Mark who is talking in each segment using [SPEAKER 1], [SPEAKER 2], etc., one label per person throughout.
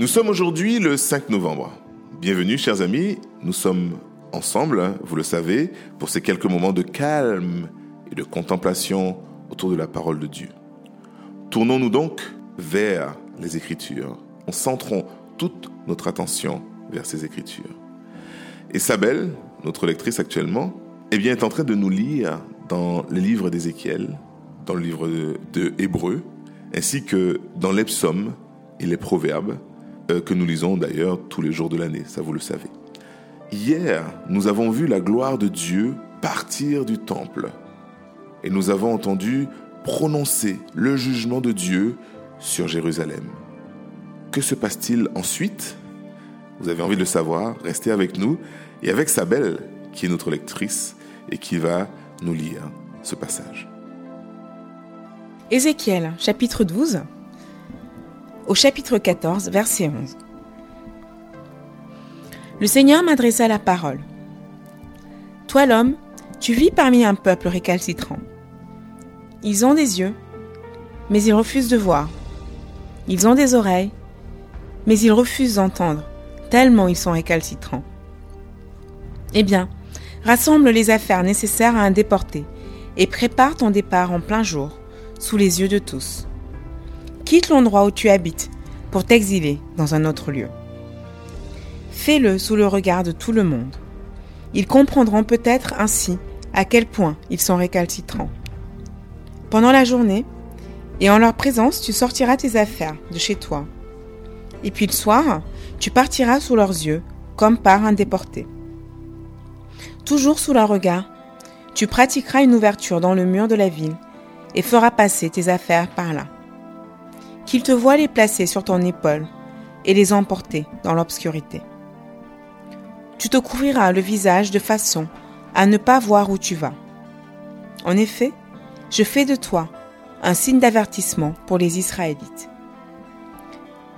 [SPEAKER 1] Nous sommes aujourd'hui le 5 novembre. Bienvenue chers amis, nous sommes ensemble, hein, vous le savez, pour ces quelques moments de calme et de contemplation autour de la parole de Dieu. Tournons-nous donc vers les Écritures. On centrons toute notre attention vers ces Écritures. Isabelle, notre lectrice actuellement, eh bien, est en train de nous lire dans les livres d'Ézéchiel, dans le livre de, de Hébreu, ainsi que dans les psaumes et les proverbes, que nous lisons d'ailleurs tous les jours de l'année, ça vous le savez. Hier, nous avons vu la gloire de Dieu partir du temple et nous avons entendu prononcer le jugement de Dieu sur Jérusalem. Que se passe-t-il ensuite? Vous avez envie de le savoir, restez avec nous et avec Sabelle, qui est notre lectrice et qui va nous lire ce passage.
[SPEAKER 2] Ézéchiel, chapitre 12, au chapitre 14, verset 11. Le Seigneur m'adressa la parole. Toi l'homme, tu vis parmi un peuple récalcitrant. Ils ont des yeux, mais ils refusent de voir. Ils ont des oreilles, mais ils refusent d'entendre, tellement ils sont récalcitrants. Eh bien, rassemble les affaires nécessaires à un déporté et prépare ton départ en plein jour, sous les yeux de tous. Quitte l'endroit où tu habites pour t'exiler dans un autre lieu. Fais-le sous le regard de tout le monde. Ils comprendront peut-être ainsi à quel point ils sont récalcitrants. Pendant la journée, et en leur présence, tu sortiras tes affaires de chez toi. Et puis le soir, tu partiras sous leurs yeux, comme par un déporté. Toujours sous leur regard, tu pratiqueras une ouverture dans le mur de la ville et feras passer tes affaires par là qu'il te voit les placer sur ton épaule et les emporter dans l'obscurité. Tu te couvriras le visage de façon à ne pas voir où tu vas. En effet, je fais de toi un signe d'avertissement pour les Israélites.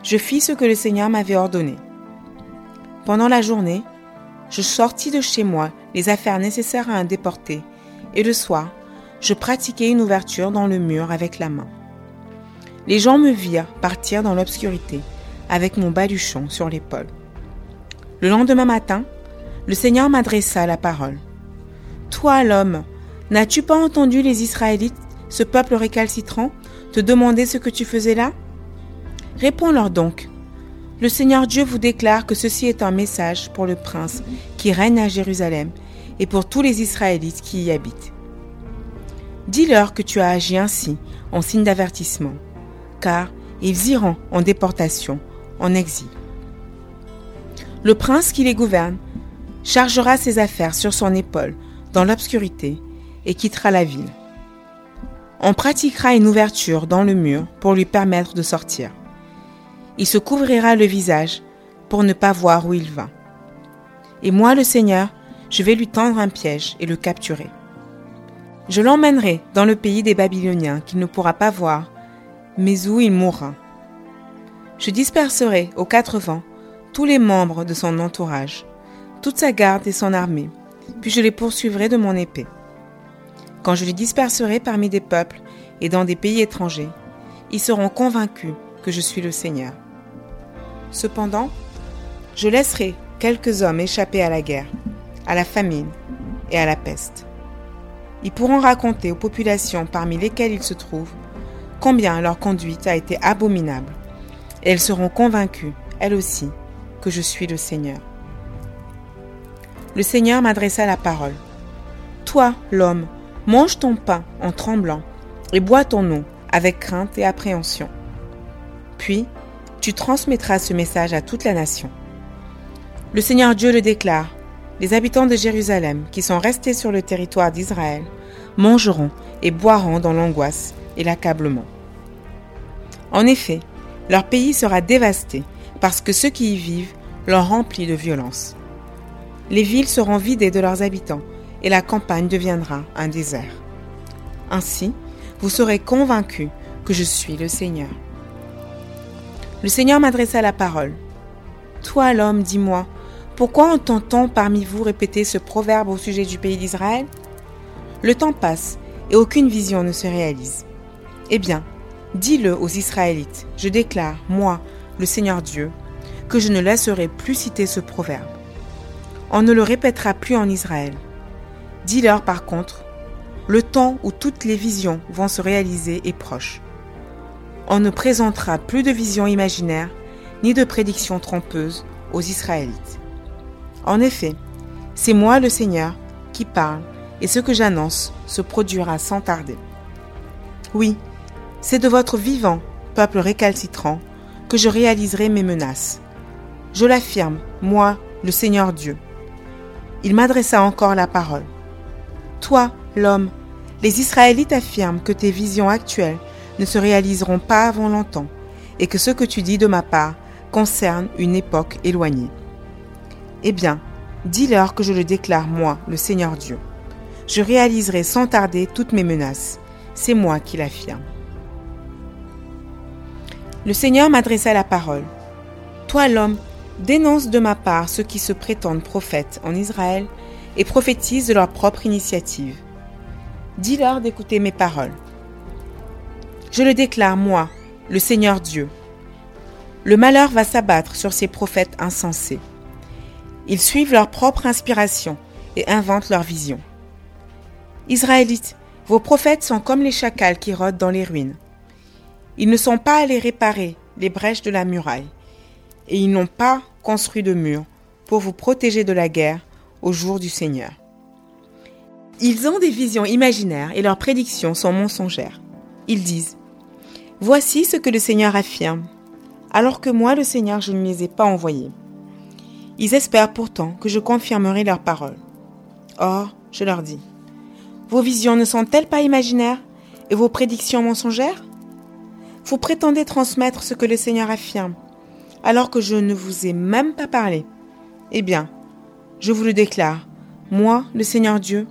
[SPEAKER 2] Je fis ce que le Seigneur m'avait ordonné. Pendant la journée, je sortis de chez moi les affaires nécessaires à un déporté, et le soir, je pratiquai une ouverture dans le mur avec la main. Les gens me virent partir dans l'obscurité avec mon baluchon sur l'épaule. Le lendemain matin, le Seigneur m'adressa la parole. Toi, l'homme, n'as-tu pas entendu les Israélites, ce peuple récalcitrant, te demander ce que tu faisais là? Réponds-leur donc. Le Seigneur Dieu vous déclare que ceci est un message pour le prince qui règne à Jérusalem et pour tous les Israélites qui y habitent. Dis-leur que tu as agi ainsi en signe d'avertissement car ils iront en déportation, en exil. Le prince qui les gouverne chargera ses affaires sur son épaule dans l'obscurité et quittera la ville. On pratiquera une ouverture dans le mur pour lui permettre de sortir. Il se couvrira le visage pour ne pas voir où il va. Et moi, le Seigneur, je vais lui tendre un piège et le capturer. Je l'emmènerai dans le pays des Babyloniens qu'il ne pourra pas voir mais où il mourra. Je disperserai aux quatre vents tous les membres de son entourage, toute sa garde et son armée, puis je les poursuivrai de mon épée. Quand je les disperserai parmi des peuples et dans des pays étrangers, ils seront convaincus que je suis le Seigneur. Cependant, je laisserai quelques hommes échapper à la guerre, à la famine et à la peste. Ils pourront raconter aux populations parmi lesquelles ils se trouvent combien leur conduite a été abominable. Et elles seront convaincues, elles aussi, que je suis le Seigneur. Le Seigneur m'adressa la parole. Toi, l'homme, mange ton pain en tremblant et bois ton eau avec crainte et appréhension. Puis, tu transmettras ce message à toute la nation. Le Seigneur Dieu le déclare. Les habitants de Jérusalem qui sont restés sur le territoire d'Israël mangeront et boiront dans l'angoisse et l'accablement. En effet, leur pays sera dévasté parce que ceux qui y vivent l'ont rempli de violence. Les villes seront vidées de leurs habitants et la campagne deviendra un désert. Ainsi, vous serez convaincus que je suis le Seigneur. Le Seigneur m'adressa la parole. Toi, l'homme, dis-moi, pourquoi entend-on parmi vous répéter ce proverbe au sujet du pays d'Israël? Le temps passe et aucune vision ne se réalise. Eh bien, dis-le aux Israélites, je déclare, moi, le Seigneur Dieu, que je ne laisserai plus citer ce proverbe. On ne le répétera plus en Israël. Dis-leur par contre, le temps où toutes les visions vont se réaliser est proche. On ne présentera plus de visions imaginaires ni de prédictions trompeuses aux Israélites. En effet, c'est moi le Seigneur qui parle et ce que j'annonce se produira sans tarder. Oui, c'est de votre vivant, peuple récalcitrant, que je réaliserai mes menaces. Je l'affirme, moi, le Seigneur Dieu. Il m'adressa encore la parole. Toi, l'homme, les Israélites affirment que tes visions actuelles ne se réaliseront pas avant longtemps et que ce que tu dis de ma part concerne une époque éloignée. Eh bien, dis-leur que je le déclare moi, le Seigneur Dieu. Je réaliserai sans tarder toutes mes menaces. C'est moi qui l'affirme. Le Seigneur m'adressa la parole. Toi, l'homme, dénonce de ma part ceux qui se prétendent prophètes en Israël et prophétisent de leur propre initiative. Dis-leur d'écouter mes paroles. Je le déclare, moi, le Seigneur Dieu. Le malheur va s'abattre sur ces prophètes insensés. Ils suivent leur propre inspiration et inventent leur vision. Israélites, vos prophètes sont comme les chacals qui rôdent dans les ruines. Ils ne sont pas allés réparer les brèches de la muraille, et ils n'ont pas construit de mur pour vous protéger de la guerre au jour du Seigneur. Ils ont des visions imaginaires et leurs prédictions sont mensongères. Ils disent Voici ce que le Seigneur affirme, alors que moi, le Seigneur, je ne les ai pas envoyés. Ils espèrent pourtant que je confirmerai leurs paroles. Or, je leur dis Vos visions ne sont-elles pas imaginaires et vos prédictions mensongères? Vous prétendez transmettre ce que le Seigneur affirme, alors que je ne vous ai même pas parlé. Eh bien, je vous le déclare, moi, le Seigneur Dieu,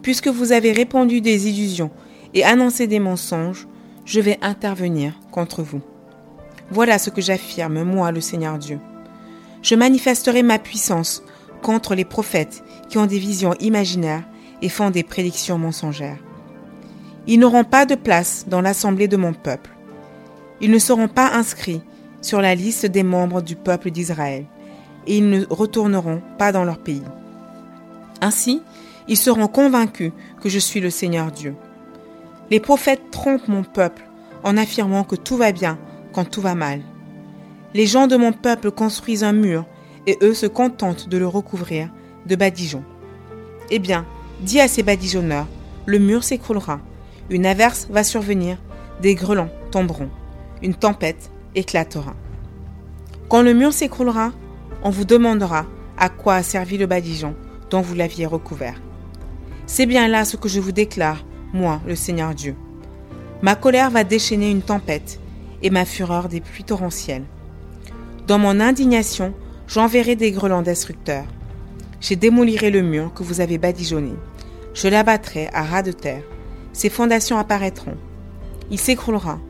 [SPEAKER 2] puisque vous avez répandu des illusions et annoncé des mensonges, je vais intervenir contre vous. Voilà ce que j'affirme, moi, le Seigneur Dieu. Je manifesterai ma puissance contre les prophètes qui ont des visions imaginaires et font des prédictions mensongères. Ils n'auront pas de place dans l'assemblée de mon peuple. Ils ne seront pas inscrits sur la liste des membres du peuple d'Israël, et ils ne retourneront pas dans leur pays. Ainsi, ils seront convaincus que je suis le Seigneur Dieu. Les prophètes trompent mon peuple en affirmant que tout va bien quand tout va mal. Les gens de mon peuple construisent un mur et eux se contentent de le recouvrir de badigeons. Eh bien, dis à ces badigeonneurs, le mur s'écroulera, une averse va survenir, des grelons tomberont, une tempête éclatera. Quand le mur s'écroulera, on vous demandera à quoi a servi le badigeon dont vous l'aviez recouvert. C'est bien là ce que je vous déclare, moi, le Seigneur Dieu. Ma colère va déchaîner une tempête et ma fureur des pluies torrentielles. Dans mon indignation, j'enverrai des grelons destructeurs. Je démolirai le mur que vous avez badigeonné. Je l'abattrai à ras de terre. Ses fondations apparaîtront. Il s'écroulera.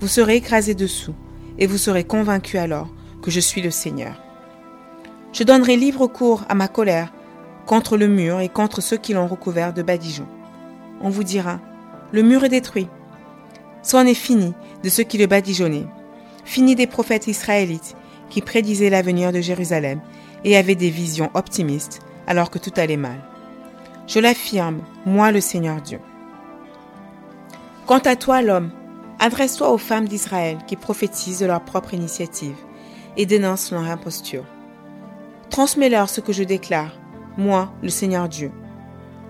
[SPEAKER 2] Vous serez écrasés dessous et vous serez convaincus alors que je suis le Seigneur. Je donnerai libre cours à ma colère contre le mur et contre ceux qui l'ont recouvert de badigeons. On vous dira, le mur est détruit. C'en est fini de ceux qui le badigeonnaient, fini des prophètes israélites qui prédisaient l'avenir de Jérusalem et avaient des visions optimistes alors que tout allait mal. Je l'affirme, moi le Seigneur Dieu. Quant à toi, l'homme, Adresse-toi aux femmes d'Israël qui prophétisent de leur propre initiative et dénoncent leur imposture. Transmets-leur ce que je déclare, moi, le Seigneur Dieu.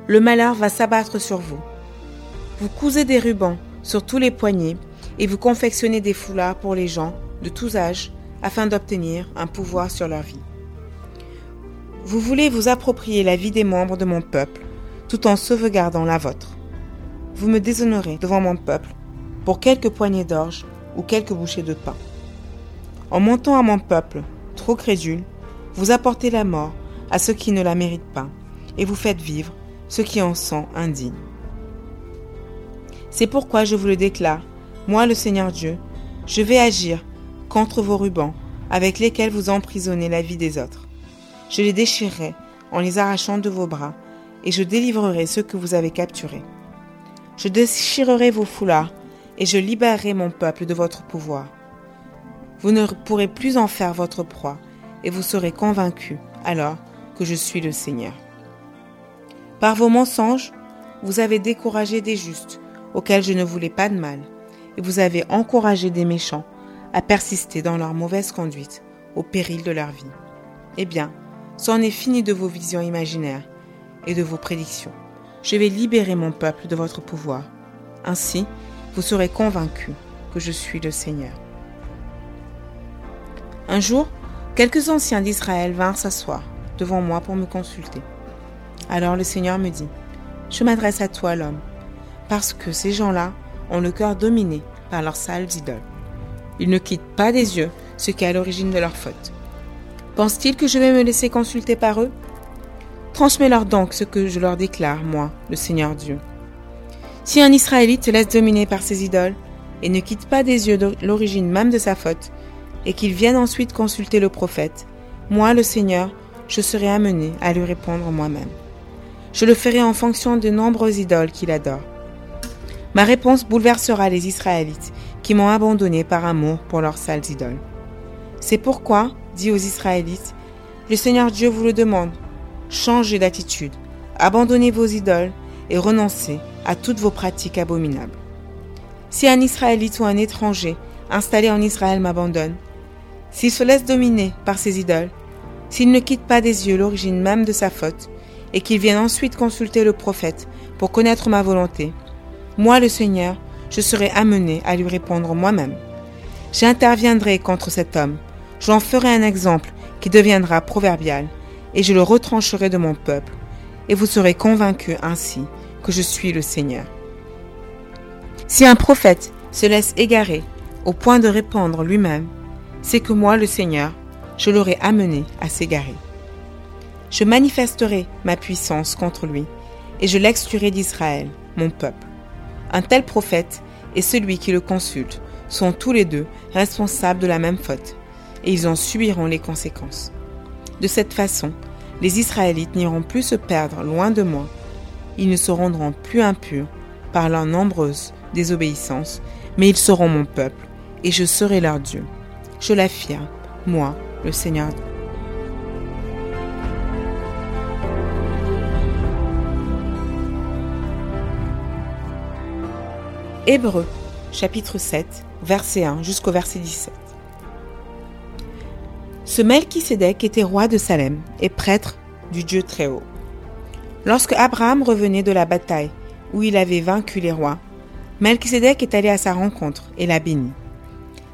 [SPEAKER 2] Le malheur va s'abattre sur vous. Vous cousez des rubans sur tous les poignets et vous confectionnez des foulards pour les gens de tous âges afin d'obtenir un pouvoir sur leur vie. Vous voulez vous approprier la vie des membres de mon peuple tout en sauvegardant la vôtre. Vous me déshonorez devant mon peuple pour quelques poignées d'orge ou quelques bouchées de pain. En montant à mon peuple, trop crédule, vous apportez la mort à ceux qui ne la méritent pas, et vous faites vivre ceux qui en sont indignes. C'est pourquoi je vous le déclare, moi le Seigneur Dieu, je vais agir contre vos rubans avec lesquels vous emprisonnez la vie des autres. Je les déchirerai en les arrachant de vos bras, et je délivrerai ceux que vous avez capturés. Je déchirerai vos foulards et je libérerai mon peuple de votre pouvoir. vous ne pourrez plus en faire votre proie, et vous serez convaincus alors que je suis le Seigneur. Par vos mensonges, vous avez découragé des justes, auxquels je ne voulais pas de mal, et vous avez encouragé des méchants à persister dans leur mauvaise conduite, au péril de leur vie. Eh bien, c'en est fini de vos visions imaginaires et de vos prédictions. Je vais libérer mon peuple de votre pouvoir. Ainsi, vous serez convaincus que je suis le Seigneur. Un jour, quelques anciens d'Israël vinrent s'asseoir devant moi pour me consulter. Alors le Seigneur me dit, Je m'adresse à toi, l'homme, parce que ces gens-là ont le cœur dominé par leurs sales idoles. Ils ne quittent pas des yeux ce qui est à l'origine de leur faute. Pensent-ils que je vais me laisser consulter par eux? Transmets-leur donc ce que je leur déclare, moi, le Seigneur Dieu. Si un Israélite se laisse dominer par ses idoles et ne quitte pas des yeux l'origine même de sa faute, et qu'il vienne ensuite consulter le prophète, moi, le Seigneur, je serai amené à lui répondre moi-même. Je le ferai en fonction de nombreuses idoles qu'il adore. Ma réponse bouleversera les Israélites qui m'ont abandonné par amour pour leurs sales idoles. C'est pourquoi, dit aux Israélites, le Seigneur Dieu vous le demande, changez d'attitude, abandonnez vos idoles et renoncez à toutes vos pratiques abominables. Si un Israélite ou un étranger installé en Israël m'abandonne, s'il se laisse dominer par ses idoles, s'il ne quitte pas des yeux l'origine même de sa faute, et qu'il vienne ensuite consulter le prophète pour connaître ma volonté, moi le Seigneur, je serai amené à lui répondre moi-même. J'interviendrai contre cet homme, j'en ferai un exemple qui deviendra proverbial, et je le retrancherai de mon peuple, et vous serez convaincus ainsi que je suis le Seigneur. Si un prophète se laisse égarer au point de répondre lui-même, c'est que moi, le Seigneur, je l'aurai amené à s'égarer. Je manifesterai ma puissance contre lui, et je l'exclurai d'Israël, mon peuple. Un tel prophète et celui qui le consulte sont tous les deux responsables de la même faute, et ils en subiront les conséquences. De cette façon, les Israélites n'iront plus se perdre loin de moi. Ils ne se rendront plus impurs par leur nombreuse désobéissance, mais ils seront mon peuple, et je serai leur Dieu. Je l'affirme, moi, le Seigneur. Hébreu, chapitre 7, verset 1 jusqu'au verset 17. Ce Melchisédek était roi de Salem et prêtre du Dieu Très-Haut. Lorsque Abraham revenait de la bataille où il avait vaincu les rois, Melchisédek est allé à sa rencontre et l'a béni.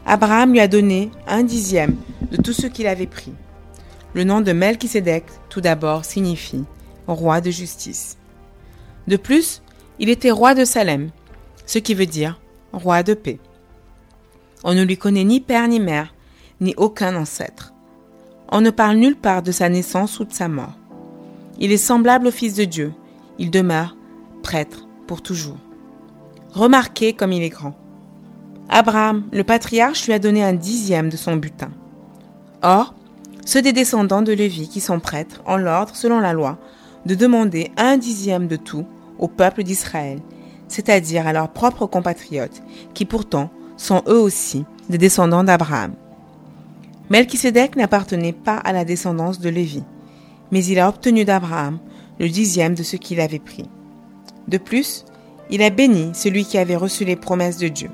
[SPEAKER 2] Abraham lui a donné un dixième de tout ce qu'il avait pris. Le nom de Melchisédek, tout d'abord, signifie roi de justice. De plus, il était roi de Salem, ce qui veut dire roi de paix. On ne lui connaît ni père ni mère, ni aucun ancêtre. On ne parle nulle part de sa naissance ou de sa mort. Il est semblable au Fils de Dieu. Il demeure prêtre pour toujours. Remarquez comme il est grand. Abraham, le patriarche, lui a donné un dixième de son butin. Or, ceux des descendants de Lévi qui sont prêtres ont l'ordre, selon la loi, de demander un dixième de tout au peuple d'Israël, c'est-à-dire à leurs propres compatriotes, qui pourtant sont eux aussi des descendants d'Abraham. Melchisedec n'appartenait pas à la descendance de Lévi, mais il a obtenu d'Abraham le dixième de ce qu'il avait pris. De plus, il a béni celui qui avait reçu les promesses de Dieu.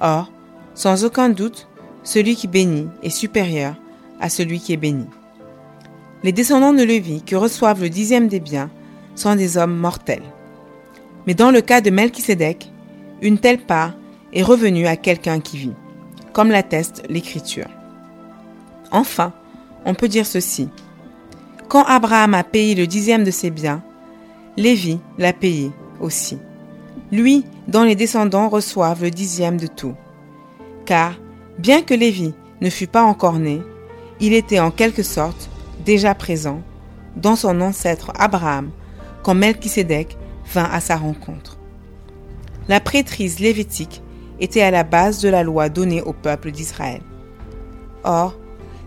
[SPEAKER 2] Or, sans aucun doute, celui qui bénit est supérieur à celui qui est béni. Les descendants de Lévi qui reçoivent le dixième des biens sont des hommes mortels. Mais dans le cas de Melchisedec, une telle part est revenue à quelqu'un qui vit, comme l'atteste l'Écriture. Enfin, on peut dire ceci. Quand Abraham a payé le dixième de ses biens, Lévi l'a payé aussi. Lui dont les descendants reçoivent le dixième de tout. Car, bien que Lévi ne fût pas encore né, il était en quelque sorte déjà présent dans son ancêtre Abraham quand Melchisédek vint à sa rencontre. La prêtrise lévitique était à la base de la loi donnée au peuple d'Israël. Or,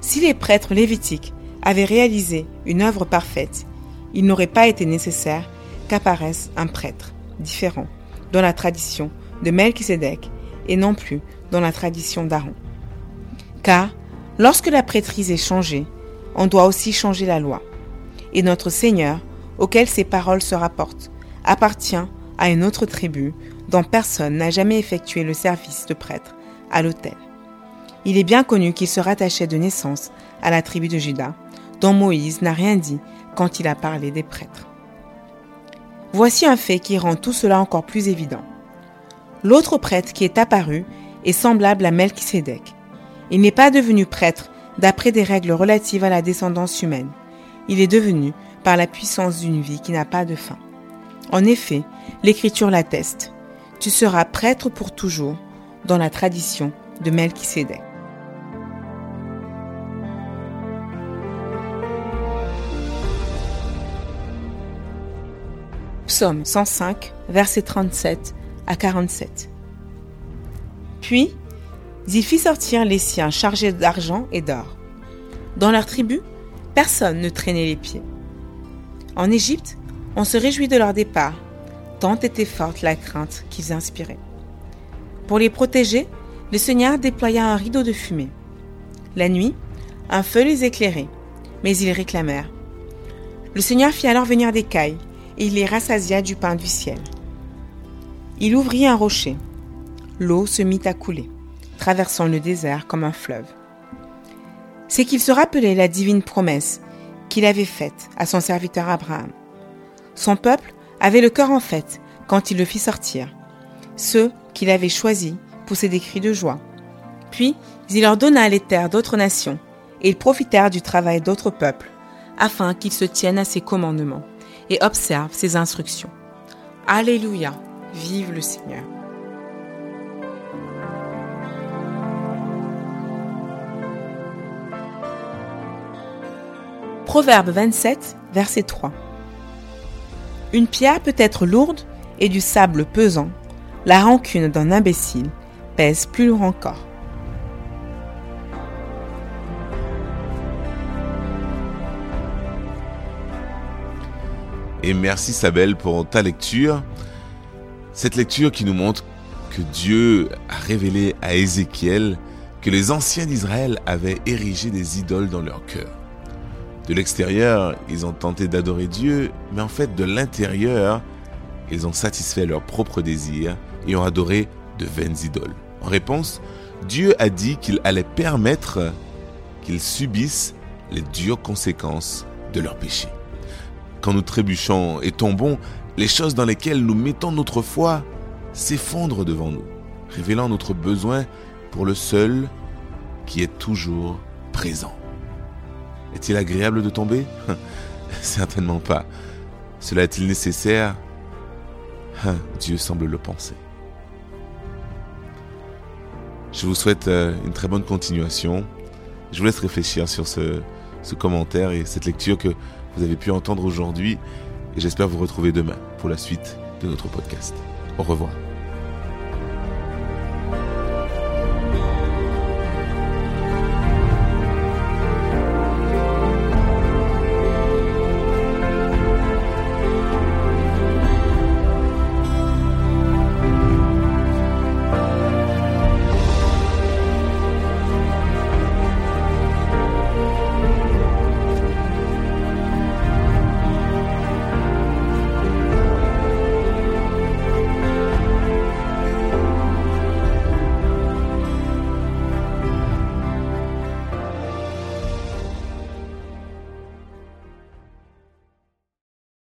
[SPEAKER 2] si les prêtres lévitiques avaient réalisé une œuvre parfaite, il n'aurait pas été nécessaire qu'apparaisse un prêtre différent dans la tradition de Melchisédek et non plus dans la tradition d'Aaron. Car lorsque la prêtrise est changée, on doit aussi changer la loi. Et notre Seigneur, auquel ces paroles se rapportent, appartient à une autre tribu dont personne n'a jamais effectué le service de prêtre à l'autel. Il est bien connu qu'il se rattachait de naissance à la tribu de Juda, dont Moïse n'a rien dit quand il a parlé des prêtres. Voici un fait qui rend tout cela encore plus évident. L'autre prêtre qui est apparu est semblable à Melchisédek. Il n'est pas devenu prêtre d'après des règles relatives à la descendance humaine. Il est devenu par la puissance d'une vie qui n'a pas de fin. En effet, l'Écriture l'atteste. Tu seras prêtre pour toujours dans la tradition de Melchisédek. Psaume 105, versets 37 à 47. Puis, il fit sortir les siens chargés d'argent et d'or. Dans leur tribu, personne ne traînait les pieds. En Égypte, on se réjouit de leur départ, tant était forte la crainte qu'ils inspiraient. Pour les protéger, le Seigneur déploya un rideau de fumée. La nuit, un feu les éclairait, mais ils réclamèrent. Le Seigneur fit alors venir des cailles, et il les rassasia du pain du ciel. Il ouvrit un rocher. L'eau se mit à couler, traversant le désert comme un fleuve. C'est qu'il se rappelait la divine promesse qu'il avait faite à son serviteur Abraham. Son peuple avait le cœur en fête quand il le fit sortir. Ceux qu'il avait choisis poussaient des cris de joie. Puis il leur donna les terres d'autres nations, et ils profitèrent du travail d'autres peuples, afin qu'ils se tiennent à ses commandements et observent ses instructions. Alléluia, vive le Seigneur. Proverbe 27, verset 3. Une pierre peut être lourde et du sable pesant. La rancune d'un imbécile pèse plus lourd encore.
[SPEAKER 1] Et merci Sabelle pour ta lecture. Cette lecture qui nous montre que Dieu a révélé à Ézéchiel que les anciens d'Israël avaient érigé des idoles dans leur cœur. De l'extérieur, ils ont tenté d'adorer Dieu, mais en fait de l'intérieur, ils ont satisfait leurs propres désirs et ont adoré de vaines idoles. En réponse, Dieu a dit qu'il allait permettre qu'ils subissent les dures conséquences de leur péché. Quand nous trébuchons et tombons, les choses dans lesquelles nous mettons notre foi s'effondrent devant nous, révélant notre besoin pour le seul qui est toujours présent. Est-il agréable de tomber? Certainement pas. Cela est-il nécessaire? Dieu semble le penser. Je vous souhaite euh, une très bonne continuation. Je vous laisse réfléchir sur ce, ce commentaire et cette lecture que vous avez pu entendre aujourd'hui. Et j'espère vous retrouver demain pour la suite de notre podcast. Au revoir.